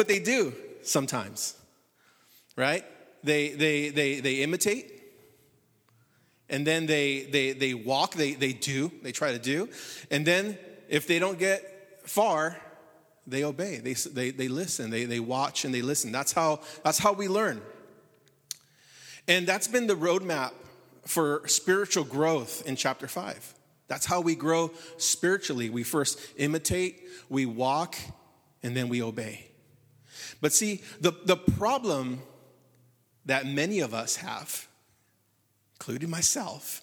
what they do sometimes, right? They, they, they, they imitate, and then they, they, they walk, they, they do, they try to do, and then if they don't get far, they obey, they, they, they listen, they, they watch and they listen. That's how, that's how we learn. And that's been the roadmap for spiritual growth in chapter 5. That's how we grow spiritually. We first imitate, we walk, and then we obey. But see, the, the problem that many of us have, including myself,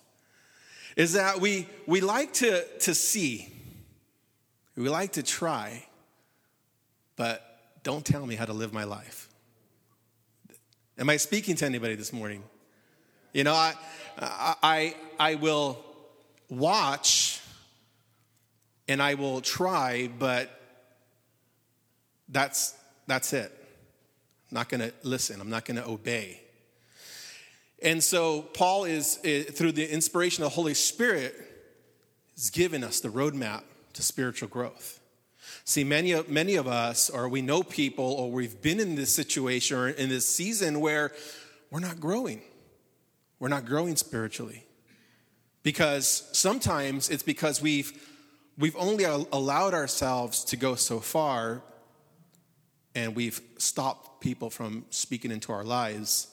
is that we, we like to, to see, we like to try, but don't tell me how to live my life. Am I speaking to anybody this morning? You know, I, I, I will watch and I will try, but that's, that's it. I'm not going to listen. I'm not going to obey. And so Paul is, eh, through the inspiration of the Holy Spirit, has given us the roadmap to spiritual growth. See, many of, many of us, or we know people, or we've been in this situation or in this season where we're not growing. We're not growing spiritually. Because sometimes it's because we've, we've only allowed ourselves to go so far and we've stopped people from speaking into our lives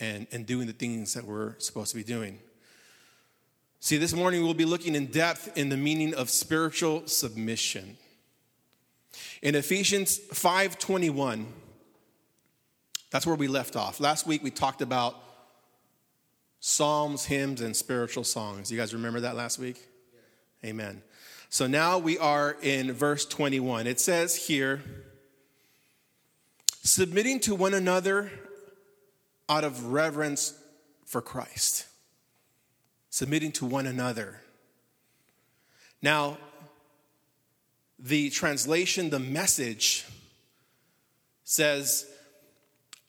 and, and doing the things that we're supposed to be doing. See, this morning we'll be looking in depth in the meaning of spiritual submission. In Ephesians 5:21, that's where we left off. Last week we talked about psalms, hymns, and spiritual songs. You guys remember that last week? Amen. So now we are in verse 21. It says here, submitting to one another out of reverence for Christ. Submitting to one another. Now, the translation, the message, says,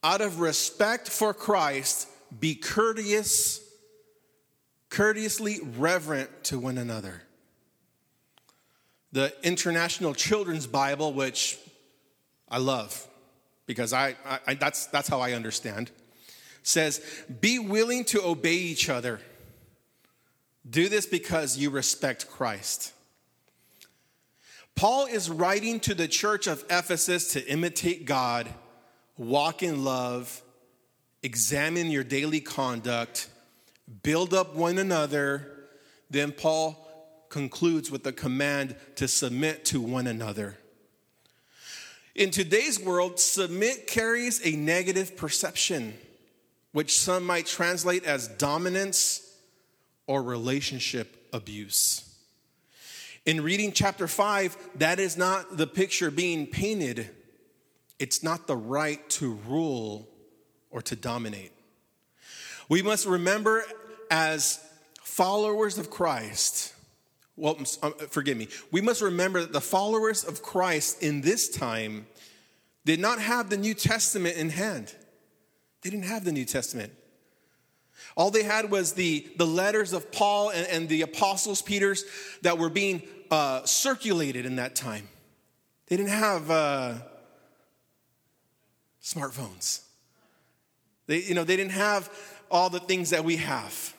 out of respect for Christ, be courteous, courteously reverent to one another. The International Children's Bible, which I love because I, I, that's, that's how I understand, says, Be willing to obey each other. Do this because you respect Christ. Paul is writing to the church of Ephesus to imitate God, walk in love, examine your daily conduct, build up one another. Then Paul concludes with the command to submit to one another. In today's world, submit carries a negative perception, which some might translate as dominance or relationship abuse. In reading chapter 5, that is not the picture being painted. It's not the right to rule or to dominate. We must remember as followers of Christ, well, uh, forgive me, we must remember that the followers of Christ in this time did not have the New Testament in hand. They didn't have the New Testament. All they had was the, the letters of Paul and, and the apostles, Peter's, that were being uh, circulated in that time. They didn't have uh, smartphones. They, you know, they didn't have all the things that we have.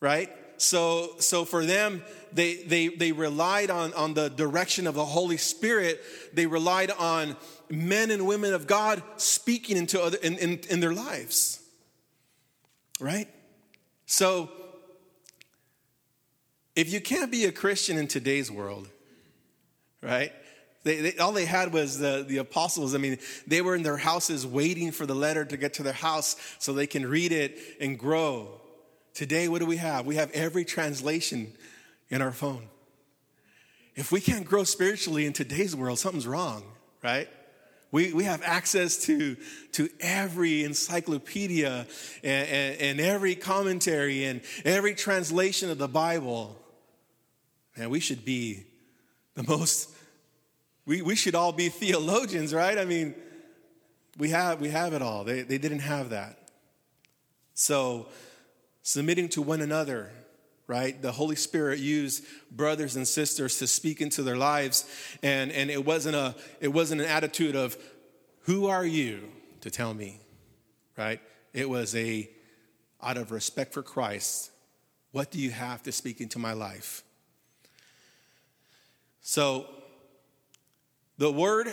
Right? So, so for them, they, they, they relied on, on the direction of the Holy Spirit. They relied on men and women of God speaking into other, in, in, in their lives. Right? So if you can't be a Christian in today's world, right? They, they, all they had was the, the apostles. I mean, they were in their houses waiting for the letter to get to their house so they can read it and grow. Today, what do we have? We have every translation in our phone. If we can't grow spiritually in today's world, something's wrong, right? We, we have access to, to every encyclopedia and, and, and every commentary and every translation of the Bible. Man, we should be the most, we, we should all be theologians, right? I mean, we have, we have it all. They, they didn't have that. So, submitting to one another right? The Holy Spirit used brothers and sisters to speak into their lives. And, and it, wasn't a, it wasn't an attitude of, who are you to tell me, right? It was a, out of respect for Christ, what do you have to speak into my life? So, the word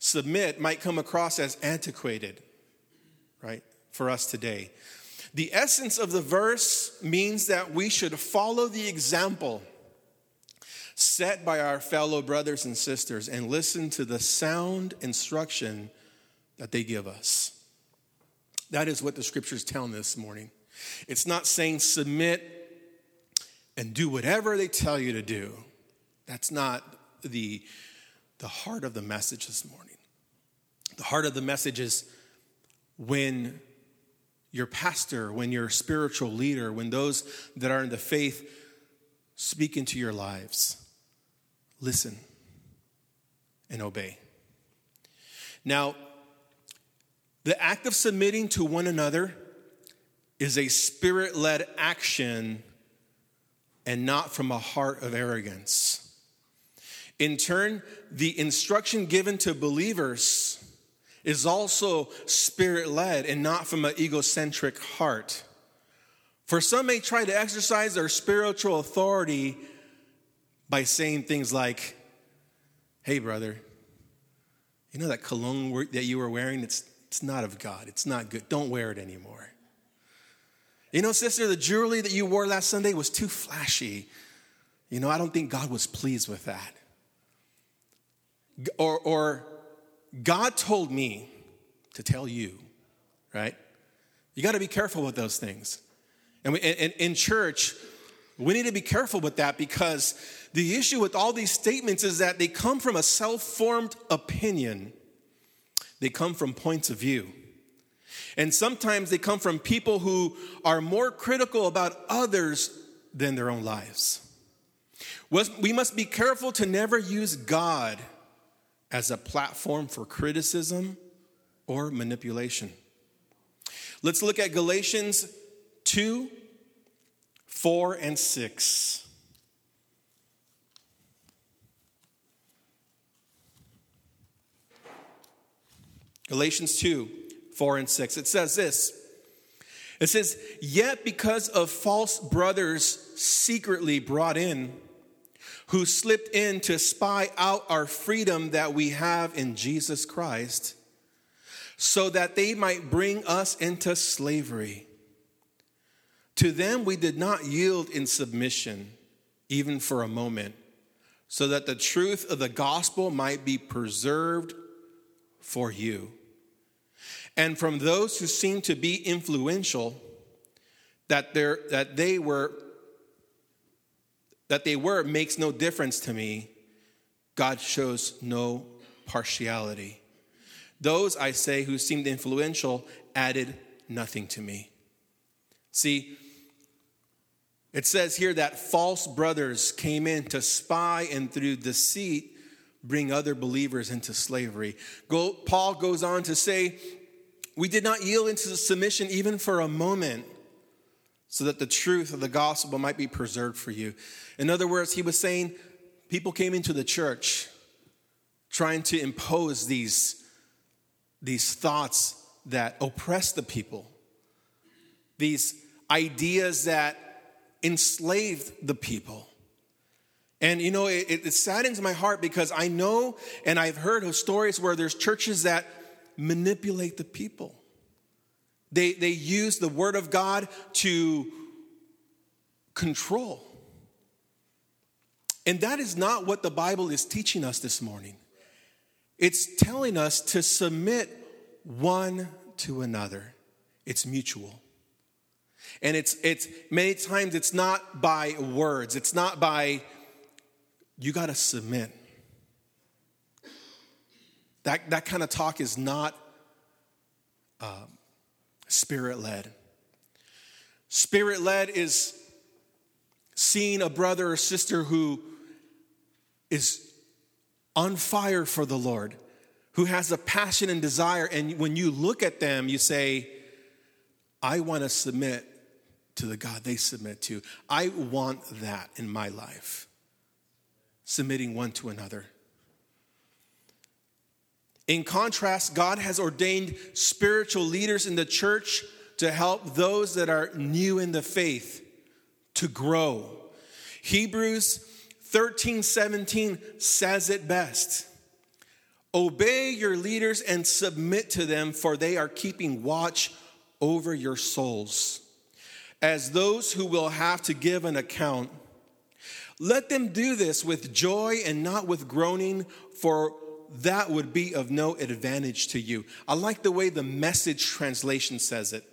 submit might come across as antiquated, right, for us today. The essence of the verse means that we should follow the example set by our fellow brothers and sisters and listen to the sound instruction that they give us. That is what the scriptures tell me this morning. It's not saying submit and do whatever they tell you to do. That's not the, the heart of the message this morning. The heart of the message is when your pastor, when your spiritual leader, when those that are in the faith speak into your lives, listen and obey. Now, the act of submitting to one another is a spirit led action and not from a heart of arrogance. In turn, the instruction given to believers is also spirit led and not from an egocentric heart. For some may try to exercise their spiritual authority by saying things like, Hey, brother, you know that cologne that you were wearing? It's, it's not of God. It's not good. Don't wear it anymore. You know, sister, the jewelry that you wore last Sunday was too flashy. You know, I don't think God was pleased with that. Or, or God told me to tell you, right? You got to be careful with those things. And, we, and, in church, we need to be careful with that because the issue with all these statements is that they come from a self formed opinion, they come from points of view. And sometimes they come from people who are more critical about others than their own lives. We must be careful to never use God as a platform for criticism or manipulation. Let's look at Galatians 2 4 and 6. Galatians 2 4 and 6. It says this. It says, Yet because of false brothers secretly brought in, who slipped in to spy out our freedom that we have in Jesus Christ, so that they might bring us into slavery. To them we did not yield in submission, even for a moment, so that the truth of the gospel might be preserved for you. And from those who seemed to be influential, that, that they were that they were makes no difference to me. God shows no partiality. Those, I say, who seemed influential added nothing to me. See, it says here that false brothers came in to spy and through deceit bring other believers into slavery. Go, Paul goes on to say, We did not yield into submission even for a moment so that the truth of the gospel might be preserved for you. In other words, he was saying people came into the church trying to impose these, these thoughts that oppress the people, these ideas that enslaved the people. And you know, it, it, saddens my heart because I know and I've heard of stories where there's churches that manipulate the people. They, they use the word of God to control. And that is not what the Bible is teaching us this morning. It's telling us to submit one to another. It's mutual. And it's it's many times it's not by words. It's not by you got to submit. That that kind of talk is not um, spirit led. Spirit led is seeing a brother or sister who is on fire for the Lord, who has a passion and desire, and when you look at them, you say, I want to submit to the God they submit to. I want that in my life, submitting one to another. In contrast, God has ordained spiritual leaders in the church to help those that are new in the faith to grow. Hebrews 13 17 says it best. Obey your leaders and submit to them, for they are keeping watch over your souls. As those who will have to give an account, let them do this with joy and not with groaning, for that would be of no advantage to you. I like the way the message translation says it.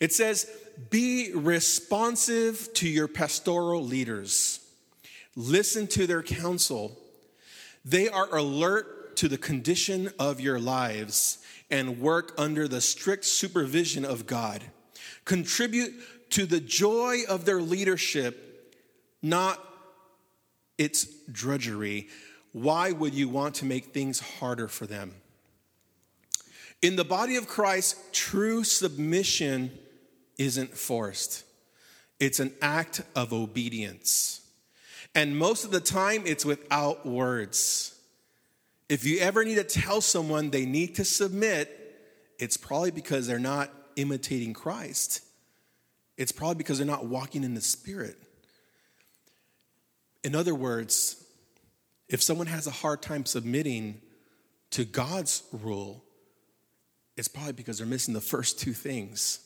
It says, Be responsive to your pastoral leaders, listen to their counsel. They are alert to the condition of your lives and work under the strict supervision of God. Contribute to the joy of their leadership, not its drudgery. Why would you want to make things harder for them? In the body of Christ, true submission isn't forced, it's an act of obedience. And most of the time, it's without words. If you ever need to tell someone they need to submit, it's probably because they're not imitating Christ. It's probably because they're not walking in the Spirit. In other words, if someone has a hard time submitting to God's rule, it's probably because they're missing the first two things.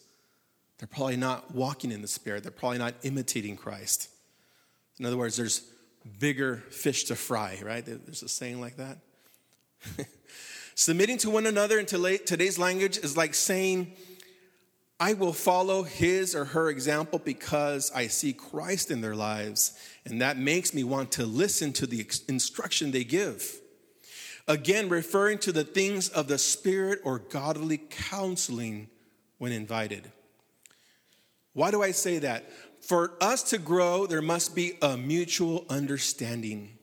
They're probably not walking in the Spirit, they're probably not imitating Christ. In other words, there's bigger fish to fry, right? There's a saying like that. Submitting to one another in today's language is like saying, I will follow his or her example because I see Christ in their lives, and that makes me want to listen to the instruction they give. Again, referring to the things of the Spirit or godly counseling when invited. Why do I say that? For us to grow, there must be a mutual understanding,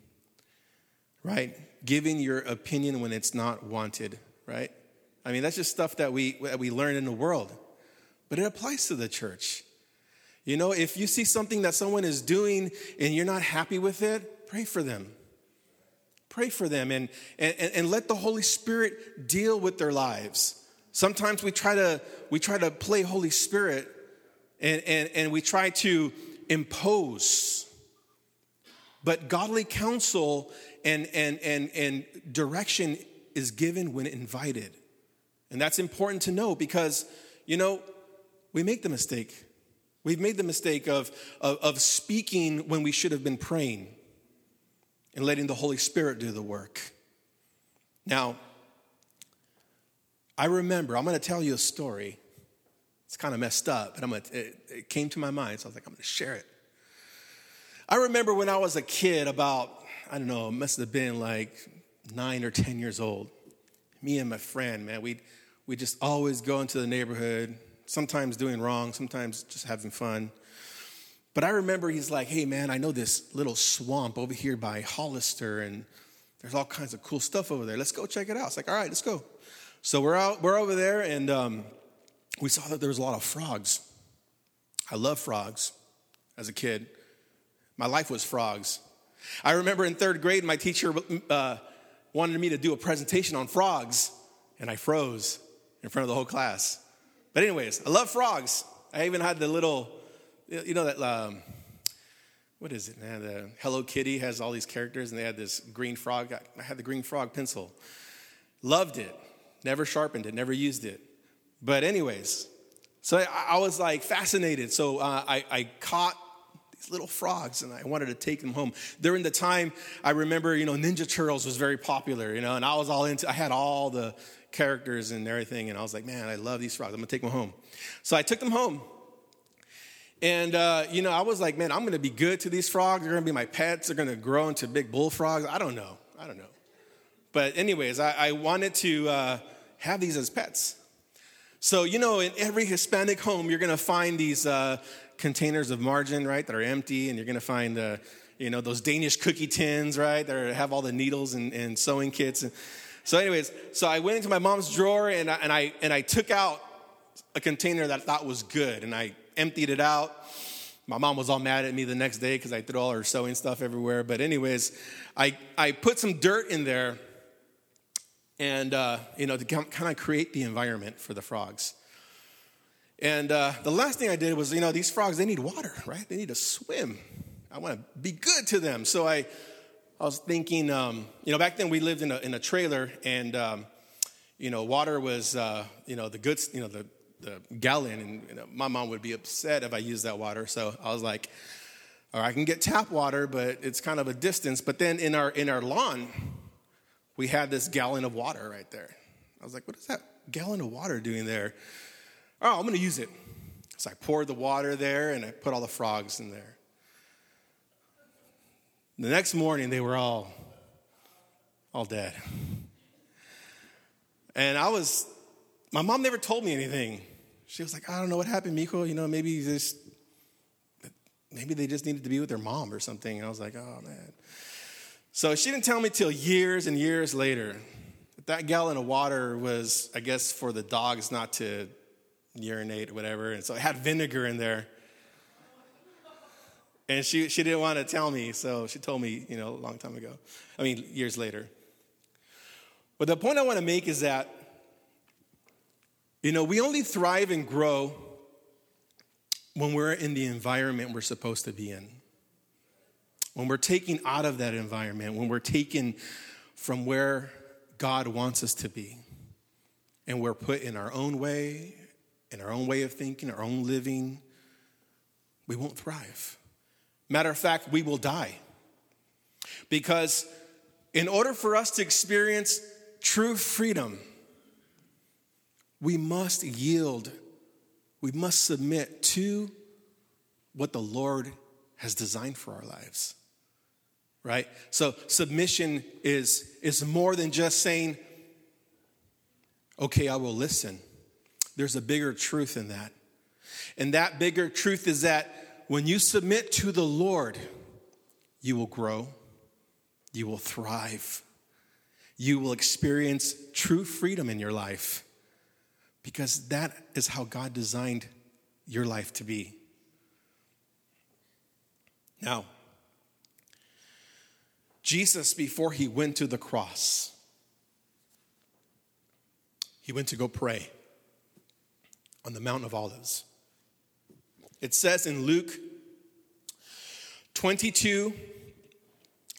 right? Giving your opinion when it's not wanted, right? I mean, that's just stuff that we, that we learn in the world but it applies to the church. You know, if you see something that someone is doing and you're not happy with it, pray for them. Pray for them and, and, and let the Holy Spirit deal with their lives. Sometimes we try to, we try to play Holy Spirit and, and, and we try to impose. But godly counsel and, and, and, and direction is given when invited. And that's important to know because, you know, we make the mistake. We've made the mistake of, of, of, speaking when we should have been praying and letting the Holy Spirit do the work. Now, I remember, I'm going to tell you a story. It's kind of messed up, but I'm gonna, it, it came to my mind, so I was like, I'm going to share it. I remember when I was a kid, about, I don't know, must have been like nine or 10 years old. Me and my friend, man, we'd, we'd just always go into the neighborhood, sometimes doing wrong, sometimes just having fun. But I remember he's like, hey man, I know this little swamp over here by Hollister, and there's all kinds of cool stuff over there. Let's go check it out. It's like, all right, let's go. So we're out, we're over there, and um, we saw that there was a lot of frogs. I love frogs as a kid. My life was frogs. I remember in third grade, my teacher uh, wanted me to do a presentation on frogs, and I froze in front of the whole class. But, anyways, I love frogs. I even had the little, you know, that, um, what is it, man? The Hello Kitty has all these characters, and they had this green frog. I had the green frog pencil. Loved it. Never sharpened it, never used it. But, anyways, so I, I was like fascinated. So uh, I, I caught these little frogs and I wanted to take them home. During the time, I remember, you know, Ninja Turtles was very popular, you know, and I was all into, I had all the characters and everything. And I was like, man, I love these frogs. I'm gonna take them home. So I took them home. And, uh, you know, I was like, man, I'm gonna be good to these frogs. They're gonna be my pets. They're gonna grow into big bullfrogs. I don't know. I don't know. But, anyways, I, I wanted to uh, have these as pets. So, you know, in every Hispanic home, you're gonna find these uh, containers of margin, right, that are empty, and you're gonna find, uh, you know, those Danish cookie tins, right, that have all the needles and, and sewing kits. And, so, anyways, so I went into my mom's drawer and I, and I, and I took out a container that I thought was good and I emptied it out. My mom was all mad at me the next day because I threw all her sewing stuff everywhere. But, anyways, I, I put some dirt in there and, uh, you know, to kind of create the environment for the frogs. And uh, the last thing I did was, you know, these frogs, they need water, right? They need to swim. I want to be good to them. So I, I was thinking, um, you know, back then we lived in a, in a trailer and, um, you know, water was, uh, you know, the good, you know, the, the gallon. And you know, my mom would be upset if I used that water. So I was like, or I can get tap water, but it's kind of a distance. But then in our, in our lawn, we had this gallon of water right there. I was like, what is that gallon of water doing there? Oh, I'm going to use it. So I poured the water there and I put all the frogs in there. The next morning, they were all, all dead. And I was, my mom never told me anything. She was like, I don't know what happened, Miko. You know, maybe just, maybe they just needed to be with their mom or something. And I was like, oh man. So she didn't tell me till years and years later that that gallon of water was, I guess, for the dogs not to urinate or whatever. And so it had vinegar in there. And she, she didn't want to tell me, so she told me, you know, a long time ago. I mean, years later. But the point I want to make is that, you know, we only thrive and grow when we're in the environment we're supposed to be in. When we're taken out of that environment, when we're taken from where God wants us to be, and we're put in our own way in our own way of thinking, our own living, we won't thrive. Matter of fact, we will die. Because in order for us to experience true freedom, we must yield, we must submit to what the Lord has designed for our lives. Right? So submission is, is more than just saying, okay, I will listen. There's a bigger truth in that. And that bigger truth is that when you submit to the Lord, you will grow, you will thrive, you will experience true freedom in your life because that is how God designed your life to be. Now, Jesus, before he went to the cross, he went to go pray on the Mount of Olives. It says in Luke 22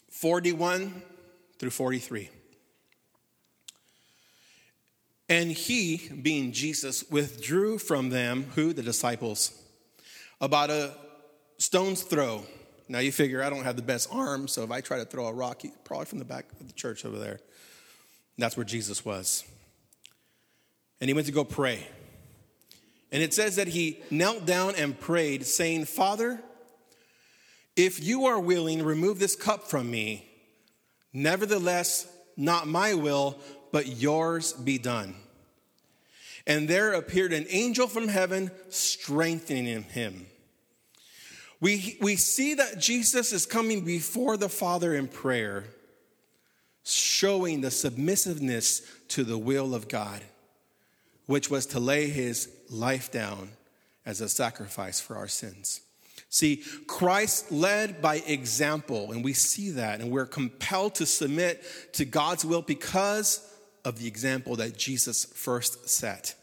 41 through 43. And he, being Jesus, withdrew from them, who? The disciples, about a stone's throw. Now you figure I don't have the best arm, so if I try to throw a rock, probably from the back of the church over there. that's where Jesus was. And he went to go pray. And it says that he knelt down and prayed, saying, Father, if you are willing, remove this cup from me. Nevertheless, not my will, but yours be done. And there appeared an angel from heaven strengthening him. We, we see that Jesus is coming before the Father in prayer, showing the submissiveness to the will of God which was to lay his life down as a sacrifice for our sins. See, Christ led by example, and we see that, and we're compelled to submit to God's will because of the example that Jesus first set.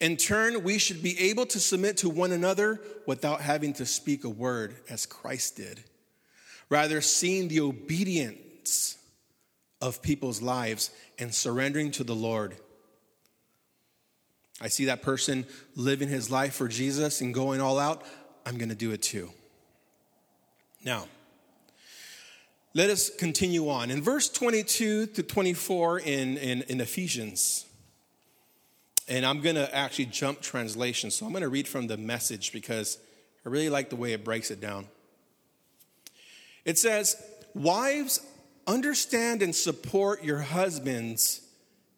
In turn, we should be able to submit to one another without having to speak a word as Christ did. Rather, seeing the obedience of people's lives and surrendering to the Lord I see that person living his life for Jesus and going all out, I'm going to do it too. Now, let us continue on. In verse 22 to 24 in, in, in Ephesians, and I'm going to actually jump translation. So I'm going to read from the message because I really like the way it breaks it down. It says, Wives, understand and support your husbands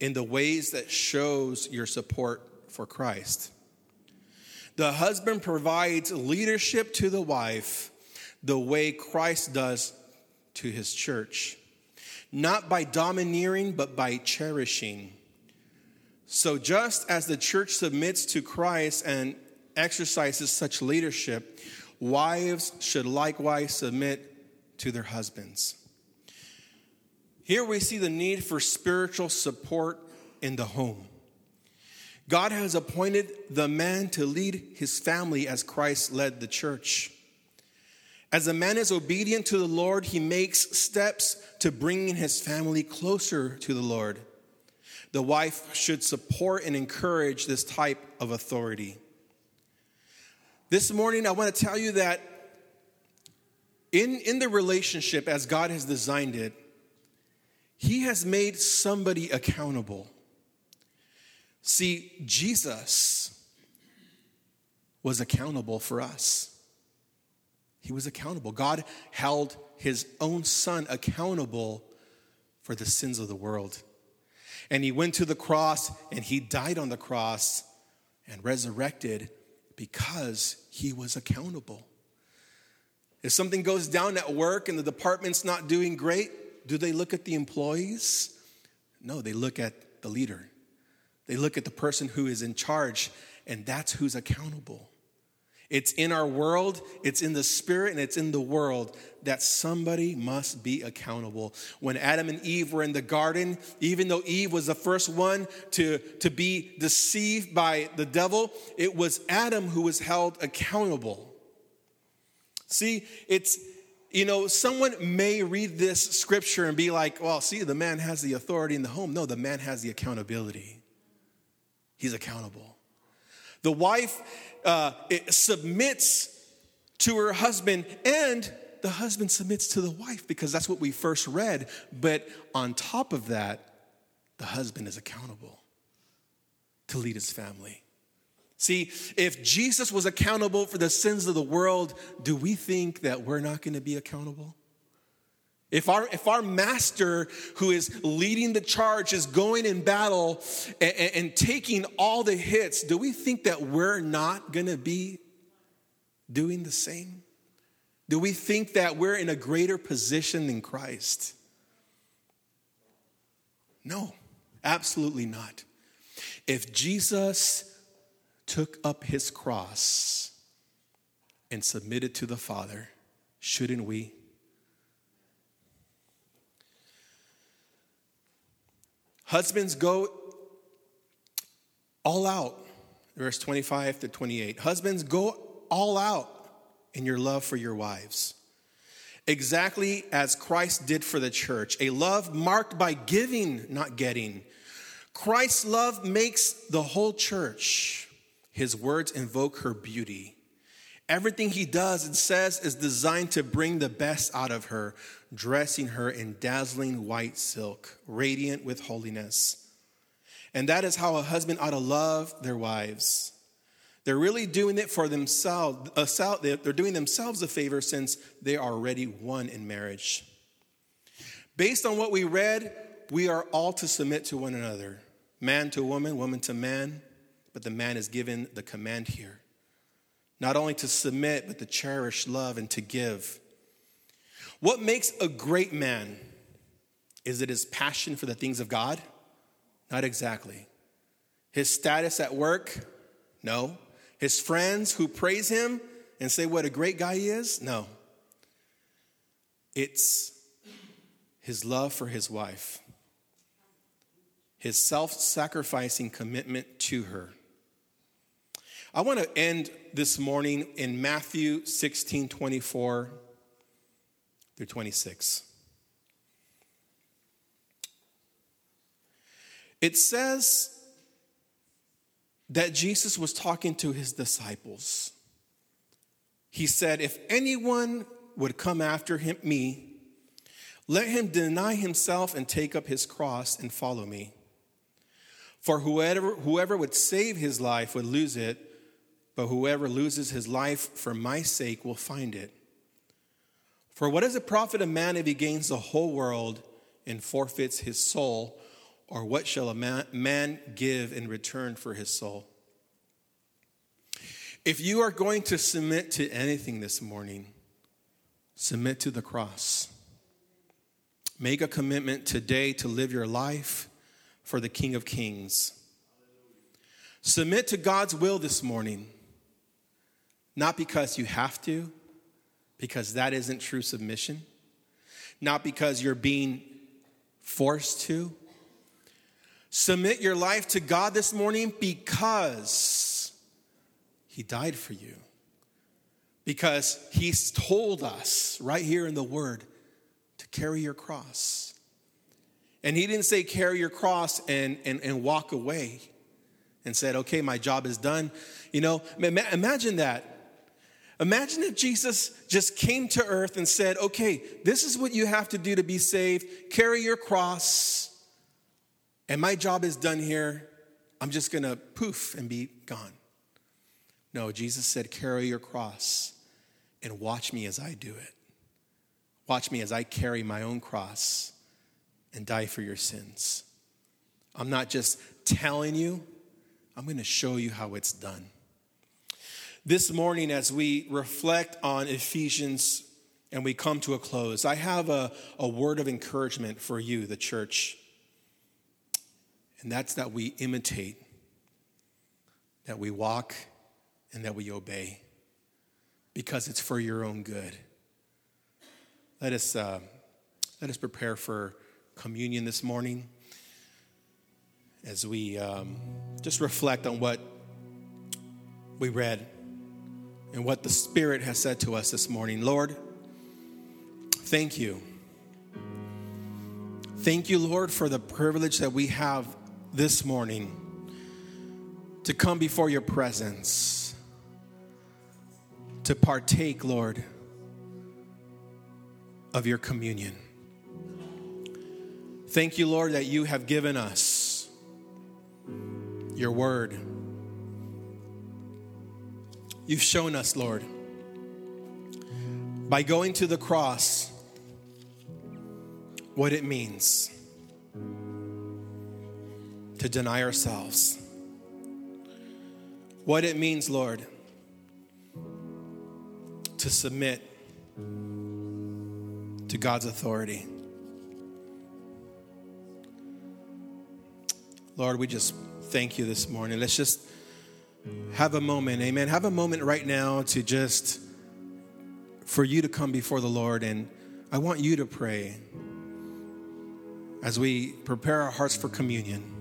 in the ways that shows your support for Christ. The husband provides leadership to the wife the way Christ does to his church, not by domineering, but by cherishing. So, just as the church submits to Christ and exercises such leadership, wives should likewise submit to their husbands. Here we see the need for spiritual support in the home. God has appointed the man to lead his family as Christ led the church. As a man is obedient to the Lord, he makes steps to bringing his family closer to the Lord. The wife should support and encourage this type of authority. This morning, I want to tell you that in, in the relationship as God has designed it, He has made somebody accountable. See, Jesus was accountable for us. He was accountable. God held his own son accountable for the sins of the world. And he went to the cross and he died on the cross and resurrected because he was accountable. If something goes down at work and the department's not doing great, do they look at the employees? No, they look at the leader. They look at the person who is in charge, and that's who's accountable. It's in our world, it's in the spirit, and it's in the world that somebody must be accountable. When Adam and Eve were in the garden, even though Eve was the first one to, to be deceived by the devil, it was Adam who was held accountable. See, it's, you know, someone may read this scripture and be like, well, see, the man has the authority in the home. No, the man has the accountability. He's accountable. The wife uh, submits to her husband, and the husband submits to the wife because that's what we first read. But on top of that, the husband is accountable to lead his family. See, if Jesus was accountable for the sins of the world, do we think that we're not going to be accountable? If our, if our master who is leading the charge is going in battle and, and, and taking all the hits, do we think that we're not going to be doing the same? Do we think that we're in a greater position than Christ? No, absolutely not. If Jesus took up his cross and submitted to the Father, shouldn't we? Husbands, go all out. Verse 25 to 28. Husbands, go all out in your love for your wives. Exactly as Christ did for the church, a love marked by giving, not getting. Christ's love makes the whole church. His words invoke her beauty. Everything he does and says is designed to bring the best out of her, dressing her in dazzling white silk, radiant with holiness. And that is how a husband ought to love their wives. They're really doing it for themselves. Uh, they're doing themselves a favor since they are already one in marriage. Based on what we read, we are all to submit to one another man to woman, woman to man, but the man is given the command here not only to submit, but to cherish, love, and to give. What makes a great man? Is it his passion for the things of God? Not exactly. His status at work? No. His friends who praise him and say what a great guy he is? No. It's his love for his wife, his self sacrificing commitment to her. I want to end this morning in Matthew 16 24 through 26. It says that Jesus was talking to his disciples. He said, If anyone would come after him, me, let him deny himself and take up his cross and follow me. For whoever, whoever would save his life would lose it but whoever loses his life for my sake will find it. For what does it profit a man if he gains the whole world and forfeits his soul? Or what shall a man give in return for his soul? If you are going to submit to anything this morning, submit to the cross. Make a commitment today to live your life for the King of Kings. Submit to God's will this morning. Not because you have to, because that isn't true submission, not because you're being forced to. Submit your life to God this morning because He died for you. Because He's told us right here in the Word to carry your cross. And He didn't say carry your cross and, and, and walk away and said, okay, my job is done. You know, imagine that. Imagine if Jesus just came to earth and said, okay, this is what you have to do to be saved. Carry your cross, and my job is done here. I'm just gonna poof and be gone. No, Jesus said, carry your cross and watch me as I do it. Watch me as I carry my own cross and die for your sins. I'm not just telling you, I'm going to show you how it's done. This morning, as we reflect on Ephesians and we come to a close, I have a, a word of encouragement for you, the church. And that's that we imitate, that we walk, and that we obey, because it's for your own good. Let us, uh, let us prepare for communion this morning as we um, just reflect on what we read and what the Spirit has said to us this morning. Lord, thank you. Thank you, Lord, for the privilege that we have this morning to come before your presence, to partake, Lord, of your communion. Thank you, Lord, that you have given us your word. You've shown us, Lord, by going to the cross, what it means to deny ourselves. What it means, Lord, to submit to God's authority. Lord, we just thank you this morning. Let's just have a moment, amen. Have a moment right now to just, for you to come before the Lord. And I want you to pray as we prepare our hearts for communion.